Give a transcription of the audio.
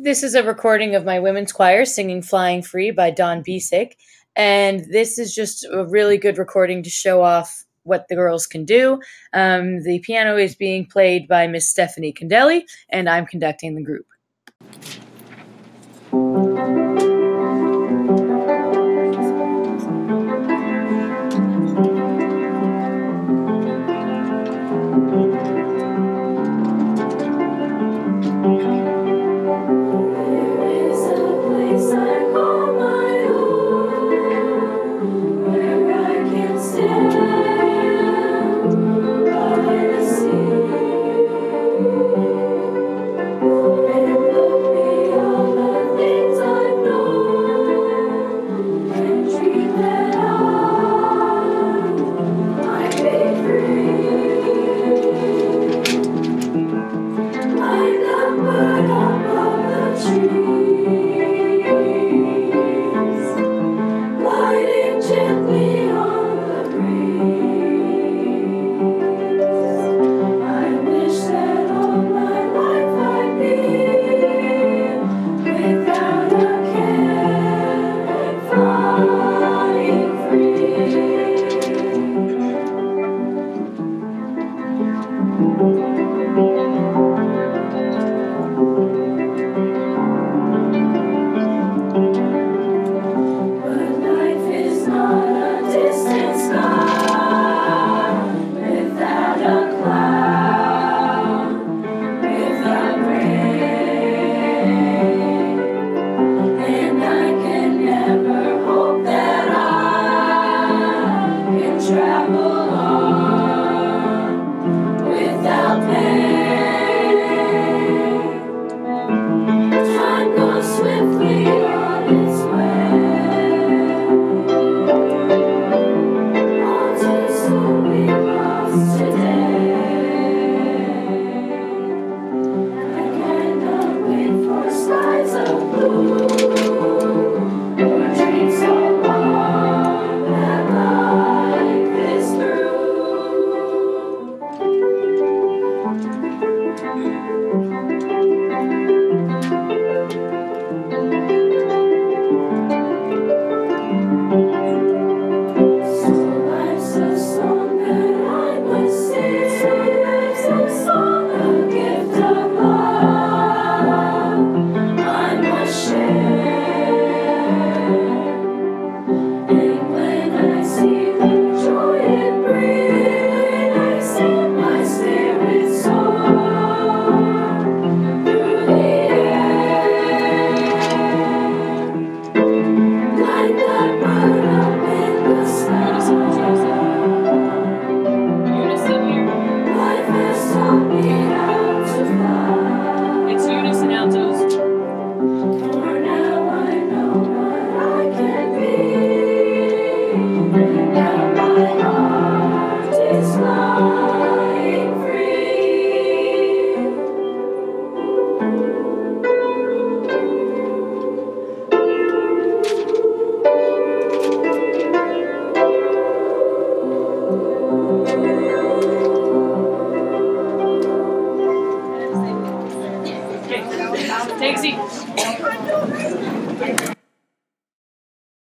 This is a recording of my women's choir singing Flying Free by Don Besig. And this is just a really good recording to show off what the girls can do. Um, the piano is being played by Miss Stephanie Condelli, and I'm conducting the group. Take a seat.